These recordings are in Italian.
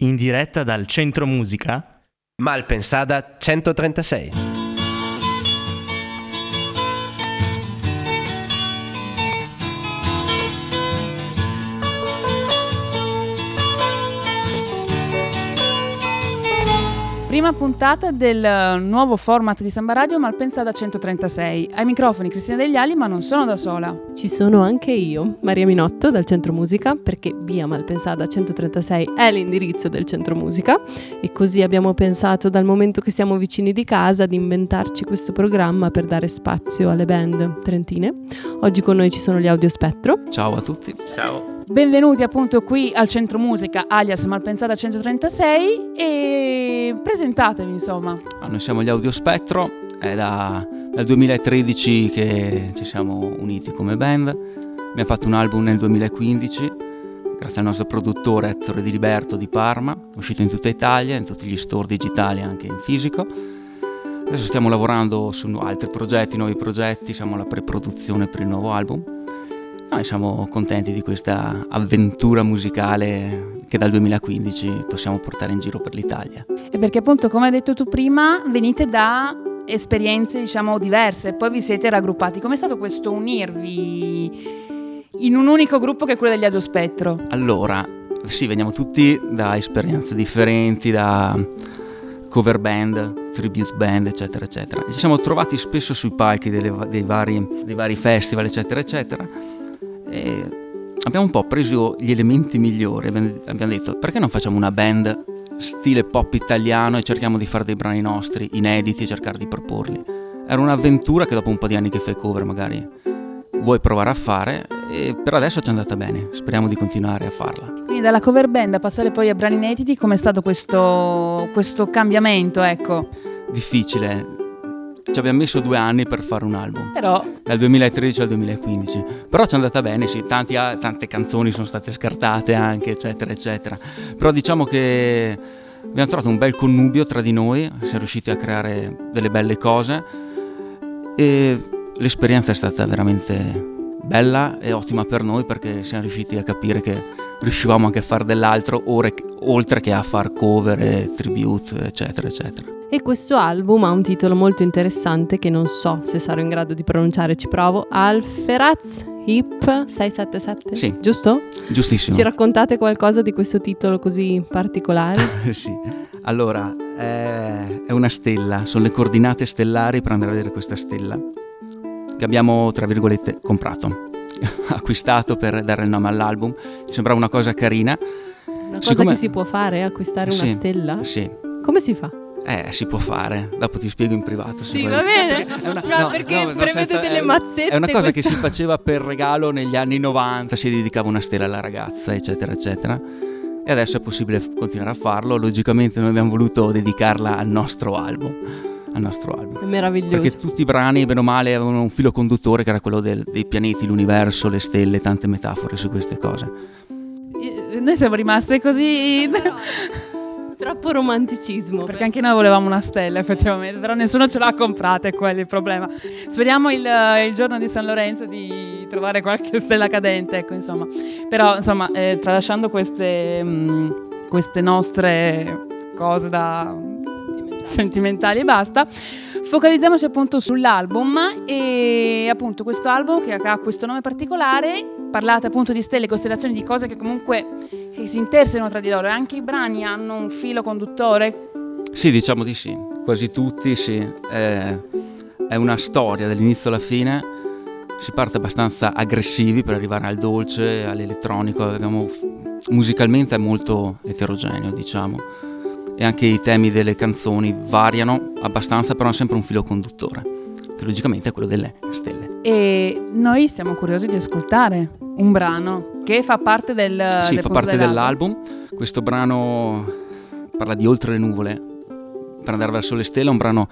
In diretta dal Centro Musica? Malpensada 136. Prima puntata del nuovo format di Samba Radio Malpensata 136. Ai microfoni Cristina Degli Ali, ma non sono da sola. Ci sono anche io, Maria Minotto dal Centro Musica, perché via Malpensada 136 è l'indirizzo del Centro Musica e così abbiamo pensato dal momento che siamo vicini di casa di inventarci questo programma per dare spazio alle band trentine. Oggi con noi ci sono gli Audio Spettro. Ciao a tutti. Ciao. Benvenuti appunto qui al Centro Musica, alias Malpensata 136 e presentatevi insomma. Ah, noi siamo gli Audio Spettro, è da, dal 2013 che ci siamo uniti come band, abbiamo fatto un album nel 2015 grazie al nostro produttore Ettore Di Liberto di Parma, uscito in tutta Italia, in tutti gli store digitali anche in fisico. Adesso stiamo lavorando su altri progetti, nuovi progetti, siamo alla pre-produzione per il nuovo album. Noi siamo contenti di questa avventura musicale che dal 2015 possiamo portare in giro per l'Italia. E perché appunto, come hai detto tu prima, venite da esperienze diciamo diverse, poi vi siete raggruppati. Com'è stato questo unirvi in un unico gruppo che è quello degli Adio Spettro? Allora, sì, veniamo tutti da esperienze differenti, da cover band, tribute band, eccetera, eccetera. Ci siamo trovati spesso sui palchi delle, dei, vari, dei vari festival, eccetera, eccetera e abbiamo un po' preso gli elementi migliori, abbiamo detto perché non facciamo una band stile pop italiano e cerchiamo di fare dei brani nostri, inediti e cercare di proporli. Era un'avventura che dopo un po' di anni che fai cover magari vuoi provare a fare e per adesso ci è andata bene, speriamo di continuare a farla. Quindi dalla cover band a passare poi a brani inediti, com'è stato questo, questo cambiamento? Ecco? Difficile, ci abbiamo messo due anni per fare un album. Però... Dal 2013 al 2015. Però ci è andata bene, sì, tanti, tante canzoni sono state scartate anche, eccetera, eccetera. Però diciamo che abbiamo trovato un bel connubio tra di noi, siamo riusciti a creare delle belle cose e l'esperienza è stata veramente bella e ottima per noi perché siamo riusciti a capire che riuscivamo anche a fare dell'altro oltre che a fare cover e tribute, eccetera, eccetera. E questo album ha un titolo molto interessante che non so se sarò in grado di pronunciare, ci provo. Alferaz Hip 677? Sì. Giusto? Giustissimo. Ci raccontate qualcosa di questo titolo così particolare? sì. Allora, è una stella, sono le coordinate stellari per andare a vedere questa stella che abbiamo, tra virgolette, comprato, acquistato per dare il nome all'album. Ci sembrava una cosa carina. Una cosa Siccome... che si può fare, acquistare sì, una stella? Sì. Come si fa? Eh, si può fare, dopo ti spiego in privato. Sì, va bene. Una, no, no, perché no, prevede senza, delle mazzette. È una cosa questa... che si faceva per regalo negli anni 90, si dedicava una stella alla ragazza, eccetera, eccetera. E adesso è possibile continuare a farlo. Logicamente noi abbiamo voluto dedicarla al nostro album. Al nostro album. È meraviglioso. Perché tutti i brani, bene o male, avevano un filo conduttore che era quello del, dei pianeti, l'universo, le stelle, tante metafore su queste cose. Noi siamo rimaste così. Troppo romanticismo. Perché anche noi volevamo una stella, effettivamente, però nessuno ce l'ha comprata, è quello il problema. Speriamo il, il giorno di San Lorenzo di trovare qualche stella cadente, ecco, insomma. Però, insomma, eh, tralasciando queste, mh, mm, queste nostre cose da sentimentali. e basta Focalizziamoci appunto sull'album e appunto questo album che ha questo nome particolare, parlate appunto di stelle, costellazioni, di cose che comunque che si intersecano tra di loro e anche i brani hanno un filo conduttore? Sì, diciamo di sì, quasi tutti sì. È, è una storia dall'inizio alla fine, si parte abbastanza aggressivi per arrivare al dolce, all'elettronico, Abbiamo, musicalmente è molto eterogeneo diciamo e anche i temi delle canzoni variano abbastanza, però hanno sempre un filo conduttore, che logicamente è quello delle stelle. E noi siamo curiosi di ascoltare un brano che fa parte del Sì, del fa parte dell'album. dell'album. Questo brano parla di Oltre le nuvole, per andare verso le stelle, è un brano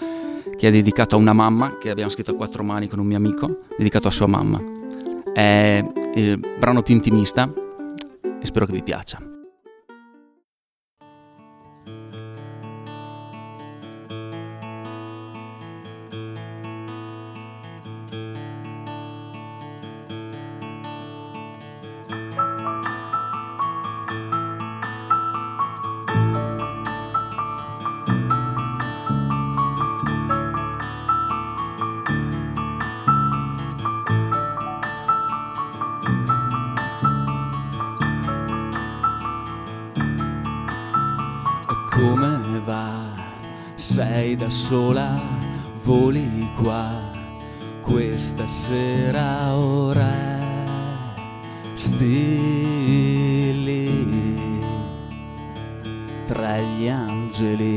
che è dedicato a una mamma, che abbiamo scritto a quattro mani con un mio amico, dedicato a sua mamma. È il brano più intimista e spero che vi piaccia. Gli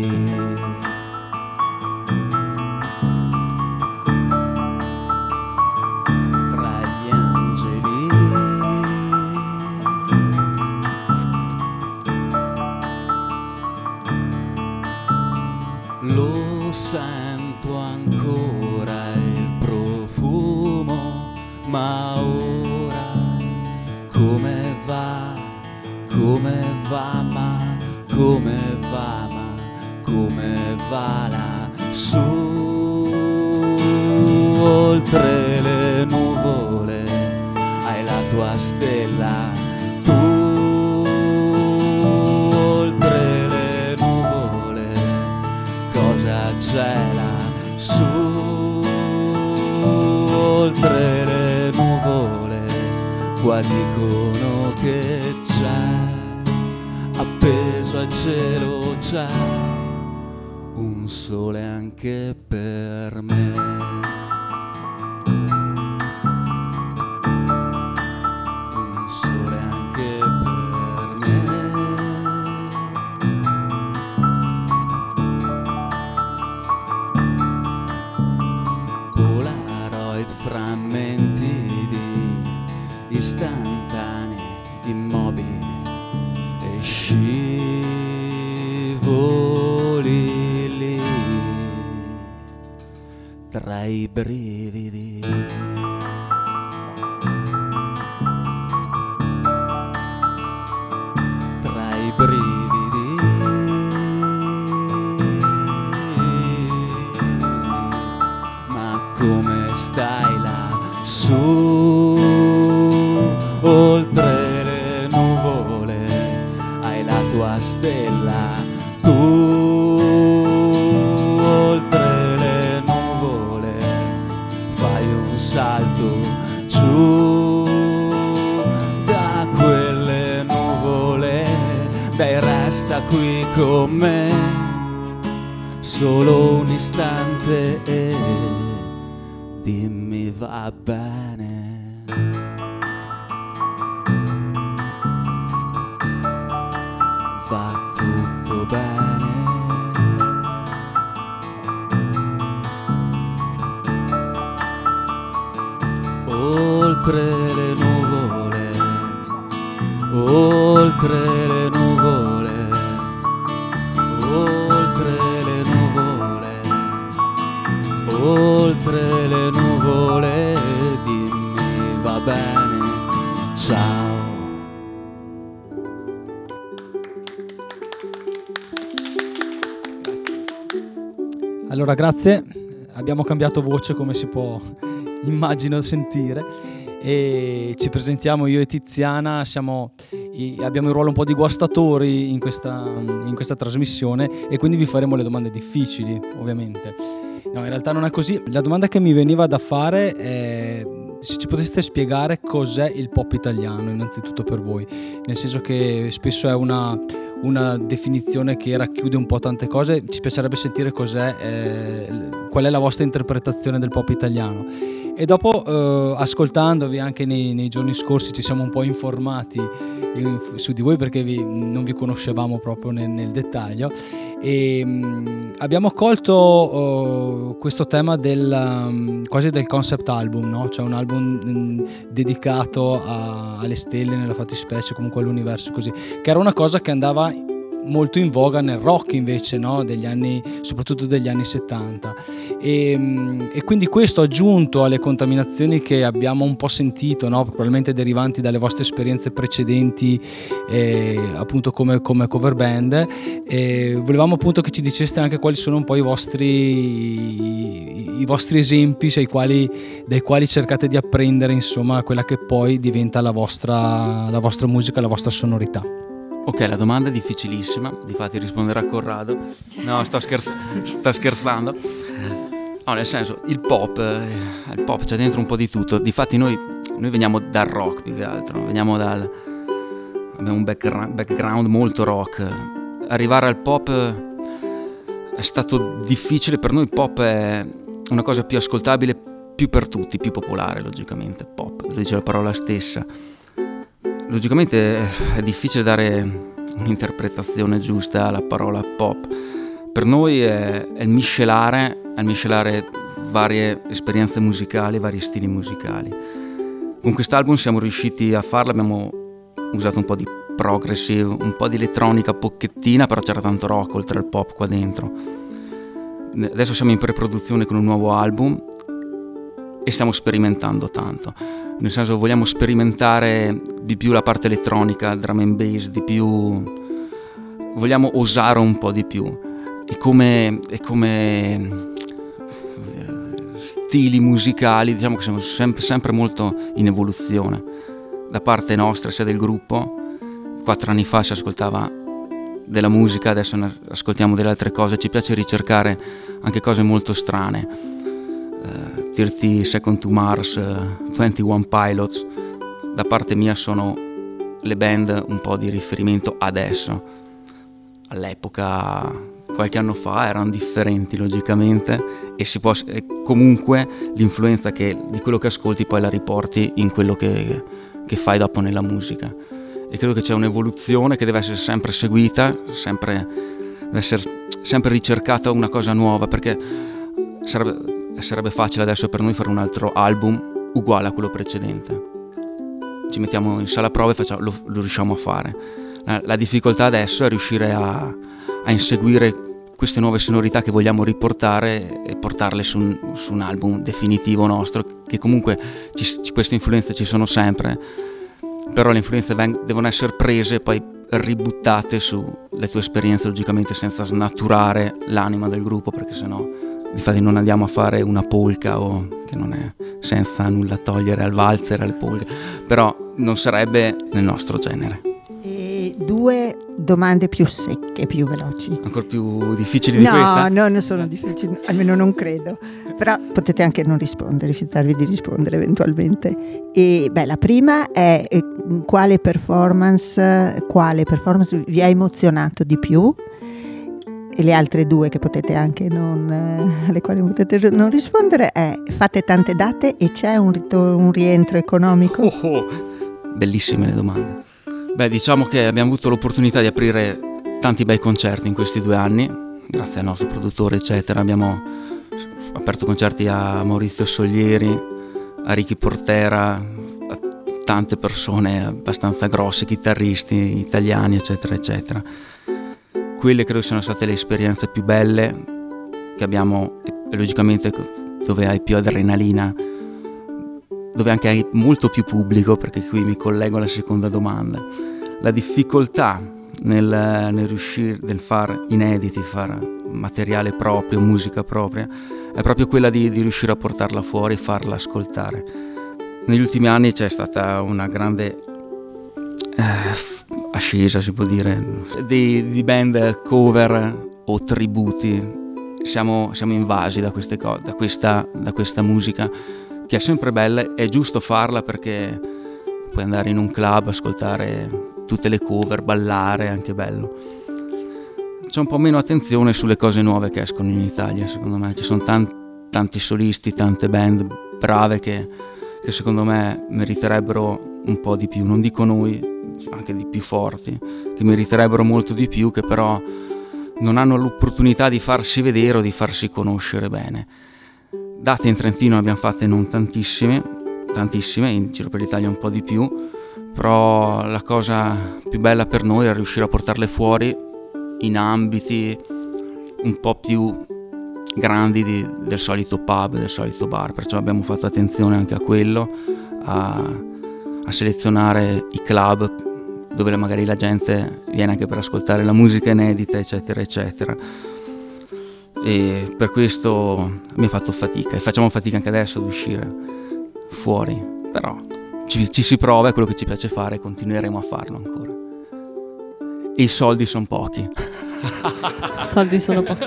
Qua dicono che c'è appeso al cielo c'è un sole anche per me. Tra i brividi. Tra i brividi. Ma come stai là su oltre le nuvole, oltre le nuvole, oltre le nuvole, dimmi va bene, ciao. Allora, grazie. Abbiamo cambiato voce come si può immagino sentire e ci presentiamo io e Tiziana, siamo, abbiamo il ruolo un po' di guastatori in questa, in questa trasmissione e quindi vi faremo le domande difficili, ovviamente. No, in realtà non è così. La domanda che mi veniva da fare è se ci poteste spiegare cos'è il pop italiano, innanzitutto per voi, nel senso che spesso è una, una definizione che racchiude un po' tante cose, ci piacerebbe sentire cos'è, eh, qual è la vostra interpretazione del pop italiano. E dopo, eh, ascoltandovi anche nei, nei giorni scorsi, ci siamo un po' informati in- su di voi perché vi- non vi conoscevamo proprio nel, nel dettaglio e mh, abbiamo colto eh, questo tema del, um, quasi del concept album, no? cioè un album mh, dedicato a- alle stelle nella fattispecie, comunque all'universo così, che era una cosa che andava molto in voga nel rock invece no? degli anni, soprattutto degli anni 70 e, mh, e quindi questo aggiunto alle contaminazioni che abbiamo un po' sentito no? probabilmente derivanti dalle vostre esperienze precedenti eh, appunto come, come cover band e volevamo appunto che ci diceste anche quali sono un po' i vostri, i, i vostri esempi quali, dai quali cercate di apprendere insomma quella che poi diventa la vostra, la vostra musica, la vostra sonorità. Ok, la domanda è difficilissima, difatti risponderà Corrado. No, sto, scherz- sto scherzando. No, nel senso, il pop, eh, il pop c'è dentro un po' di tutto. Difatti noi, noi veniamo dal rock più che altro, veniamo dal... abbiamo un backgra- background molto rock. arrivare al pop è stato difficile, per noi il pop è una cosa più ascoltabile, più per tutti, più popolare logicamente, pop, lo dice la parola stessa. Logicamente è difficile dare un'interpretazione giusta alla parola pop. Per noi è, è il miscelare, è il miscelare varie esperienze musicali, vari stili musicali. Con quest'album siamo riusciti a farlo, abbiamo usato un po' di progressive, un po' di elettronica pocchettina, però c'era tanto rock oltre al pop qua dentro. Adesso siamo in pre-produzione con un nuovo album e stiamo sperimentando tanto. Nel senso vogliamo sperimentare di più la parte elettronica, drum and bass, di più vogliamo osare un po' di più. E come, e come stili musicali, diciamo che siamo sempre, sempre molto in evoluzione da parte nostra, sia del gruppo. Quattro anni fa si ascoltava della musica, adesso ascoltiamo delle altre cose, ci piace ricercare anche cose molto strane. Uh, 30 Second to Mars, uh, 21 Pilots, da parte mia sono le band un po' di riferimento adesso. All'epoca qualche anno fa erano differenti logicamente e si può, comunque l'influenza che, di quello che ascolti poi la riporti in quello che, che fai dopo nella musica e credo che c'è un'evoluzione che deve essere sempre seguita, sempre, deve essere sempre ricercata una cosa nuova perché sarebbe, sarebbe facile adesso per noi fare un altro album uguale a quello precedente. Ci mettiamo in sala prove e facciamo, lo, lo riusciamo a fare. La, la difficoltà adesso è riuscire a, a inseguire queste nuove sonorità che vogliamo riportare e portarle su un, su un album definitivo nostro, che comunque ci, queste influenze ci sono sempre, però le influenze veng- devono essere prese e poi ributtate sulle tue esperienze logicamente senza snaturare l'anima del gruppo, perché sennò infatti non andiamo a fare una polka o che non è senza nulla togliere al valzer, alle polke, però non sarebbe nel nostro genere due domande più secche, più veloci. Ancora più difficili di no, questa? No, non sono difficili, almeno non credo. Però potete anche non rispondere, rifiutarvi di rispondere eventualmente. E, beh, la prima è eh, quale performance, quale performance vi ha emozionato di più? E le altre due che potete anche non, eh, alle quali potete non rispondere è fate tante date e c'è un, ritorno, un rientro economico? Oh, oh. Bellissime le domande. Beh, diciamo che abbiamo avuto l'opportunità di aprire tanti bei concerti in questi due anni, grazie al nostro produttore, eccetera. Abbiamo aperto concerti a Maurizio Soglieri, a Ricky Portera, a tante persone abbastanza grosse, chitarristi italiani, eccetera, eccetera. Quelle credo siano state le esperienze più belle che abbiamo, logicamente dove hai più adrenalina, dove anche hai molto più pubblico, perché qui mi collego alla seconda domanda. La difficoltà nel, nel riuscire, nel fare inediti, fare materiale proprio, musica propria, è proprio quella di, di riuscire a portarla fuori e farla ascoltare. Negli ultimi anni c'è stata una grande ascesa, si può dire, di, di, band cover o tributi. Siamo, siamo invasi da, queste cose, da, questa, da questa musica che è sempre bella, è giusto farla perché puoi andare in un club, ascoltare tutte le cover, ballare, è anche bello. C'è un po' meno attenzione sulle cose nuove che escono in Italia, secondo me. Ci sono tanti, tanti solisti, tante band brave che, che secondo me meriterebbero un po' di più. Non dico noi, anche di più forti, che meriterebbero molto di più, che però non hanno l'opportunità di farsi vedere o di farsi conoscere bene. Date in Trentino ne abbiamo fatte non tantissime, tantissime, in giro per l'Italia un po' di più, però la cosa più bella per noi era riuscire a portarle fuori in ambiti un po' più grandi di, del solito pub, del solito bar, perciò abbiamo fatto attenzione anche a quello, a, a selezionare i club dove magari la gente viene anche per ascoltare la musica inedita, eccetera, eccetera e per questo abbiamo fatto fatica e facciamo fatica anche adesso ad uscire fuori, però ci, ci si prova, è quello che ci piace fare e continueremo a farlo ancora. E i soldi sono pochi. I soldi sono pochi.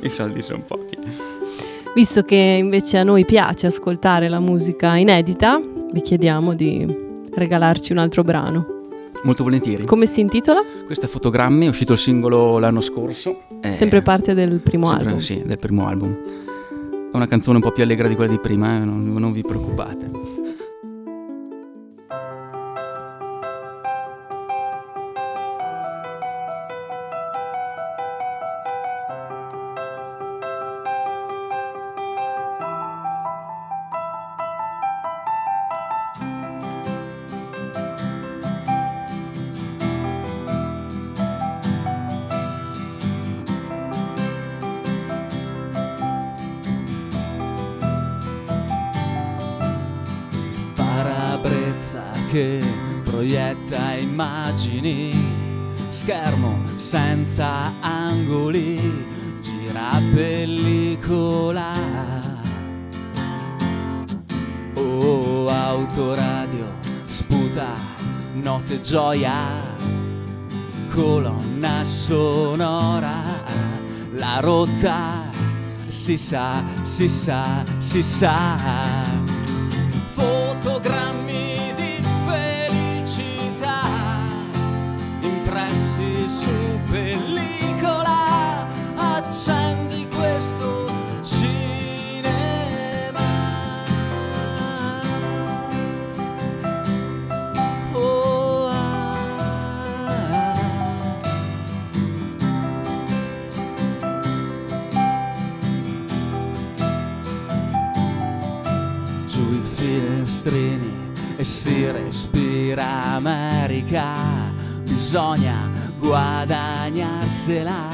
I soldi sono pochi. Visto che invece a noi piace ascoltare la musica inedita, vi chiediamo di regalarci un altro brano. Molto volentieri. Come si intitola? Questo è Fotogrammi, è uscito il singolo l'anno scorso. Sempre parte del primo sempre- album. Sì, del primo album. È una canzone un po' più allegra di quella di prima, eh, non, non vi preoccupate. Che proietta immagini, schermo senza angoli, gira pellicola. Oh, autoradio, sputa, notte gioia, colonna sonora, la rotta, si sa, si sa, si sa si respira America. Bisogna guadagnarsela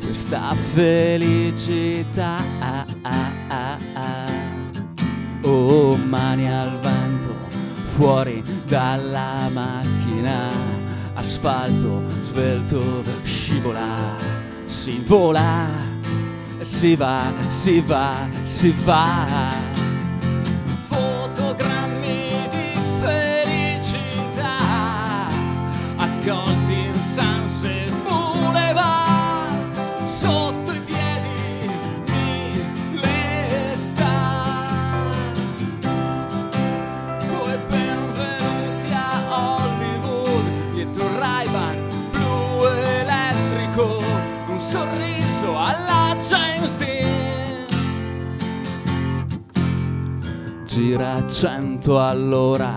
questa felicità. Oh, mani al vento, fuori dalla macchina, asfalto svelto, scivola, si vola, si va, si va, si va Dean gira a cento all'ora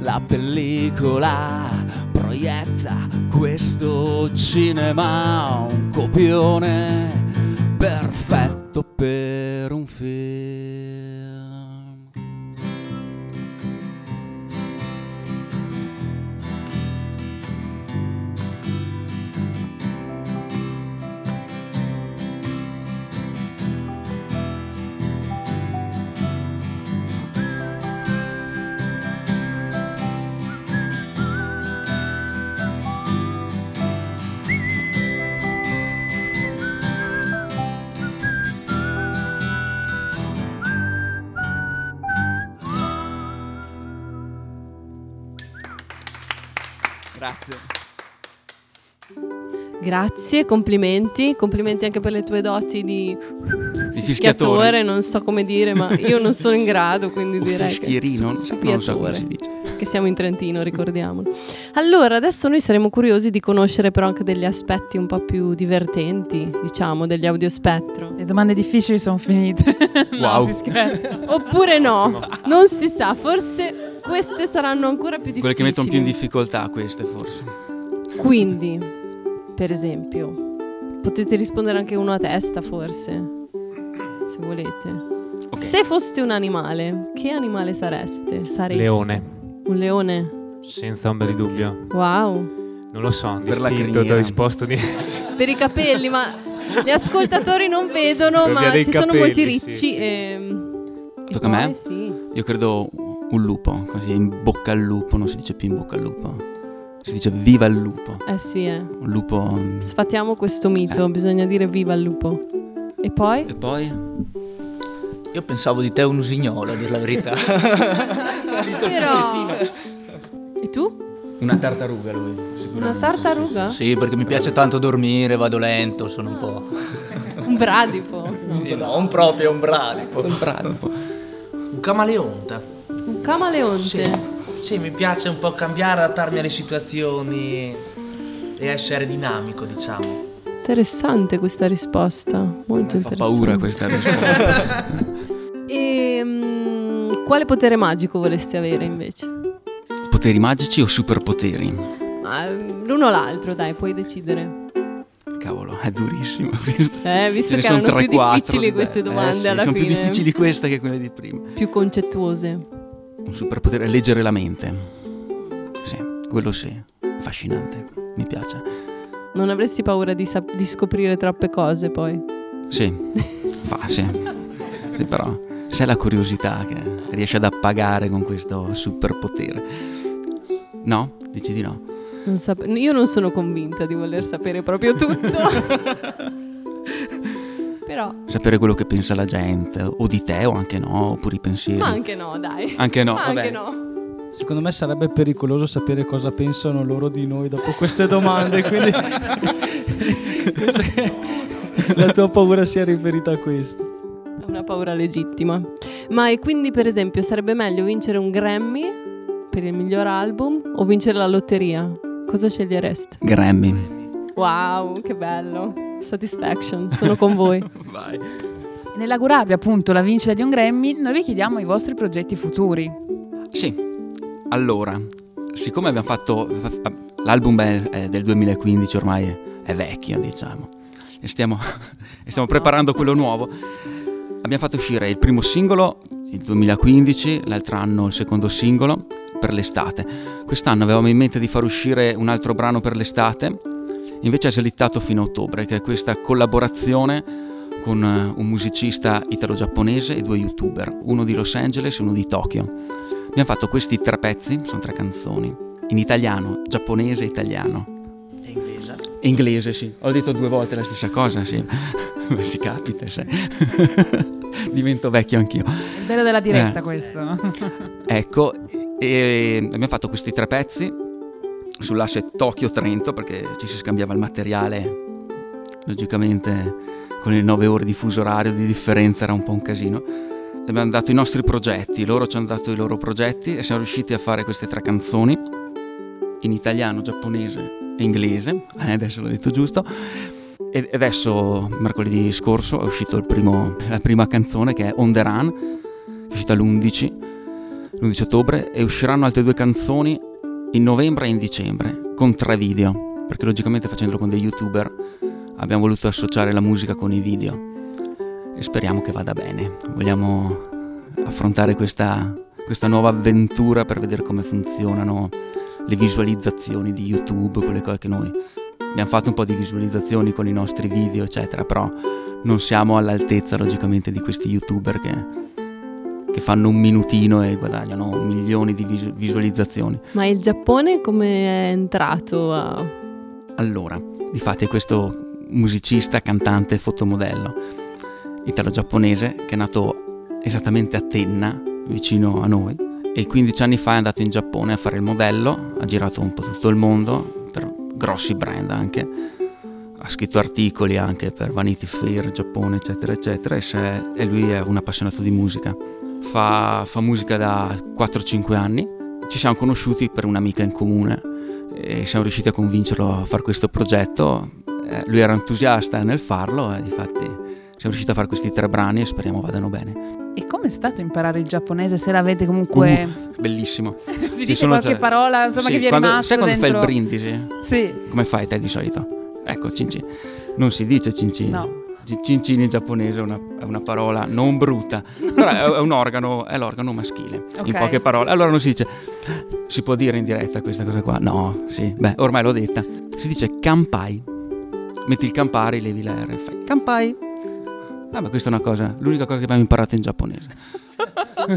la pellicola proietta questo cinema un copione perfetto per un film Grazie, complimenti, complimenti anche per le tue doti di Di fischiatore, non so come dire, ma io non sono in grado, quindi direi fischierino, che non so come si dice. che siamo in Trentino, ricordiamolo. Allora, adesso noi saremo curiosi di conoscere però anche degli aspetti un po' più divertenti, diciamo, degli audiospettro. Le domande difficili sono finite. no, Wow. si scherza. Oppure no, non si sa, forse queste saranno ancora più difficili. Quelle che mettono più in difficoltà queste forse. Quindi, per esempio, potete rispondere anche uno a testa, forse, se volete. Ok. Se foste un animale, che animale sareste? Sareste? Leone, Un leone? senza ombra di dubbio. Wow. Non lo so, Per la distinto, ti ho criniera. risposto di... Per i capelli, ma gli ascoltatori non vedono, Per ma ci sono capelli, molti sì, ricci. sì. E... e Tocca a me? Sì. Io credo un lupo, così in bocca al lupo, non si dice più in bocca al lupo. Si dice viva il lupo. Eh sì, eh. Un lupo... Sfatiamo questo mito, bisogna dire viva il lupo. E poi? E poi? Io pensavo di te un usignolo, a dire la verità. Però... E tu? Una tartaruga lui, Una sicuramente. tartaruga? sì, perché mi piace tanto dormire, vado lento, sono un po'... Un bradipo? Sì, no, un proprio, un bradipo. Un bradipo. Un camaleonte. Un camaleonte? Sì, mi piace un po' cambiare, adattarmi alle situazioni e essere dinamico, diciamo. Interessante questa risposta, molto Fa interessante. paura questa risposta. E mm, quale potere magico vorresti avere invece? Poteri magici o superpoteri? Ah, l'uno o l'altro, dai, puoi decidere. Cavolo, è durissimo questo. Eh, visto Ce ne che sono erano più 3-4 difficili di queste belle. domande Eh sì, alla sono fine. più difficili queste che quelle di prima. Più concettuose. Un superpotere è leggere la mente. Sì, quello sì, affascinante, mi piace. Non avresti paura di, sap- di scoprire troppe cose poi? Sì, fa, sì. Sì, però se è la curiosità che riesce ad appagare con questo superpotere. No? Dici di no? Non sap- io non sono convinta di voler sapere proprio tutto. Però Sapere quello che pensa la gente, o di te, o anche no, oppure i pensieri. ma anche no, dai. Anche no, Anche vabbè. no. Secondo me sarebbe pericoloso sapere cosa pensano loro di noi dopo queste domande, quindi la tua paura sia riferita a questo. È una paura legittima. Ma e quindi, per esempio, sarebbe meglio vincere un Grammy per il miglior album o vincere la lotteria? Cosa sceglieresti? Grammy. Wow, che bello. Satisfaction, sono con voi. Vai. Nell'augurarvi appunto la vincita di un Grammy, noi vi chiediamo i vostri progetti futuri. Sì, allora, siccome abbiamo fatto... L'album è, del 2015, ormai è vecchio, diciamo. E stiamo, e stiamo preparando quello nuovo. Abbiamo fatto uscire il primo singolo il 2015, l'altro anno il secondo singolo per l'estate. Quest'anno avevamo in mente di far uscire un altro brano per l'estate, invece è slittato fino a ottobre, che è questa collaborazione con eh, un musicista italo-giapponese e due youtuber, uno di Los Angeles e uno di Tokyo. Abbiamo fatto questi tre pezzi, sono tre canzoni, in italiano, giapponese e italiano. E inglese. Inglese, sì. Ho detto due volte la stessa cosa, sì. Beh, si capita, sai. Divento vecchio anch'io. Il bello della diretta Eh. questo. Ecco, e abbiamo fatto questi tre pezzi sull'asse Tokyo-Trento perché ci si scambiava il materiale, logicamente con le nove ore di fuso orario di differenza era un po' un casino. Abbiamo dato i nostri progetti, loro ci hanno dato i loro progetti e siamo riusciti a fare queste tre canzoni in italiano, giapponese e inglese, eh, adesso l'ho detto giusto. E adesso, mercoledì scorso, è primo- la prima canzone che è On The Run, è uscita l'11 l'11 ottobre e usciranno altre due canzoni in novembre e in dicembre con tre video. Perché logicamente facendolo con dei youtuber abbiamo voluto associare la musica con i video. E speriamo che vada bene. Vogliamo affrontare questa, questa nuova avventura per vedere come funzionano le visualizzazioni di youtube quelle cose che noi abbiamo fatto un po' di visualizzazioni con i nostri video eccetera. Però non siamo all'altezza logicamente di questi youtuber che che fanno un minutino e guadagnano milioni di visu- visualizzazioni. Ma il Giappone come è entrato a... Allora, difatti è questo musicista, cantante, fotomodello italo-giapponese che è nato esattamente a Tenna, vicino a noi, e 15 anni fa è andato in Giappone a fare il modello, ha girato un po' tutto il mondo, per grossi brand anche, ha scritto articoli anche per Vanity Fair, Giappone, eccetera, eccetera, e, se- e lui è un appassionato di musica. Fa, fa musica da 4-5 anni, ci siamo conosciuti per un'amica in comune e siamo riusciti a convincerlo a fare questo progetto. Eh, lui era entusiasta nel farlo e infatti siamo riusciti a fare questi tre brani e speriamo vadano bene. E com'è stato imparare il giapponese se l'avete comunque... Bellissimo. Ci sono qualche tre- parola insomma Sì, che vi è quando- rimasto Sai quando dentro? fai il brindisi? Sì. Come fai te di solito? Ecco, cincin. Non si dice cincin. No. Ci- Cincin in giapponese è una, è una parola non brutta, però è, un organo, è l'organo maschile. Ok. In poche parole. Allora non si dice, si può dire in diretta questa cosa qua? No, sì, beh, ormai l'ho detta. Si dice kampai. Metti il campari, levi la R fai kampai. Vabbè, questa è una cosa, l'unica cosa che abbiamo imparato in giapponese.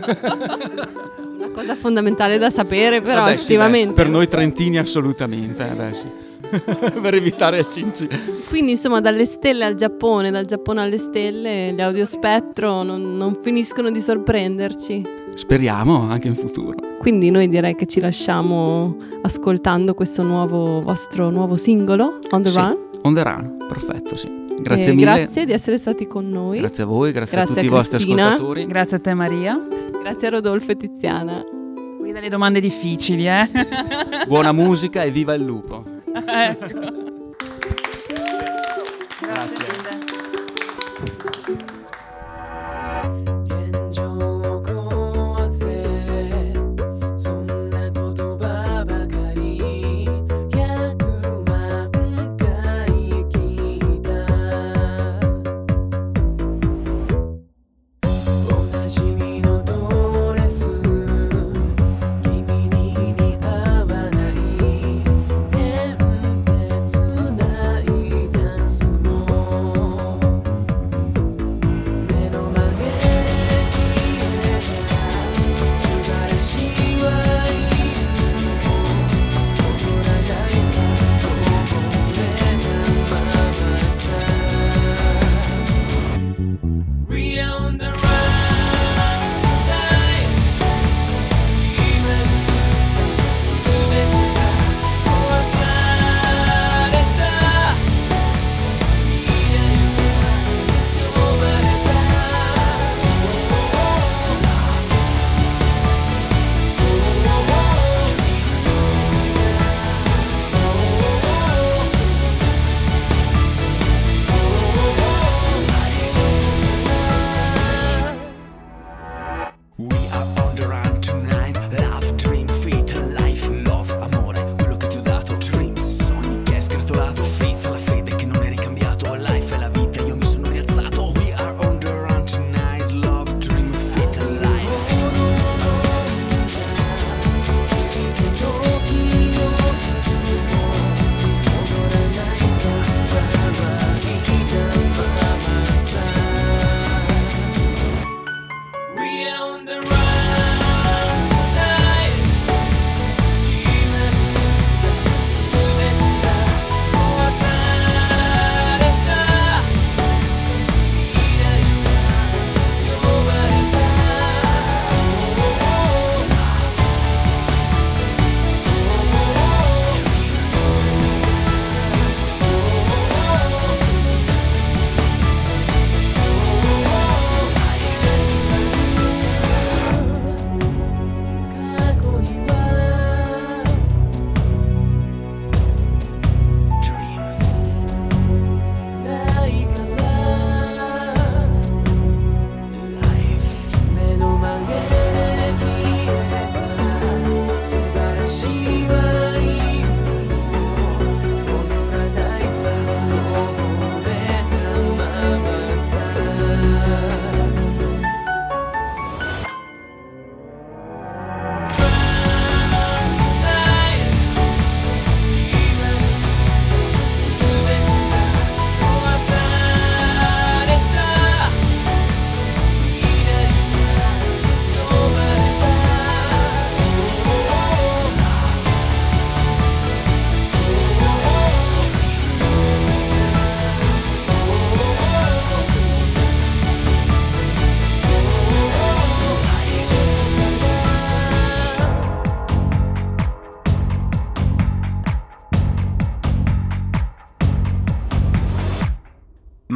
Una cosa fondamentale da sapere, però Vabbè, sì, effettivamente. beh, per noi trentini assolutamente, eh, beh, sì. per evitare il cincin. Quindi insomma dalle stelle al Giappone, dal Giappone alle stelle, gli audiospettro non, non finiscono di sorprenderci. Speriamo anche in futuro. Quindi noi direi che ci lasciamo ascoltando questo nuovo vostro nuovo singolo, On the Sì, Run. On the run, perfetto, sì. Grazie E mille. Grazie di essere stati con noi. Grazie a voi, grazie, Grazie a tutti a i vostri ascoltatori. Grazie a te Maria. Grazie a Rodolfo e Tiziana. delle domande difficili, eh? Buona musica e viva il lupo. Ecco.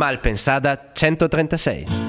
Malpensada 136.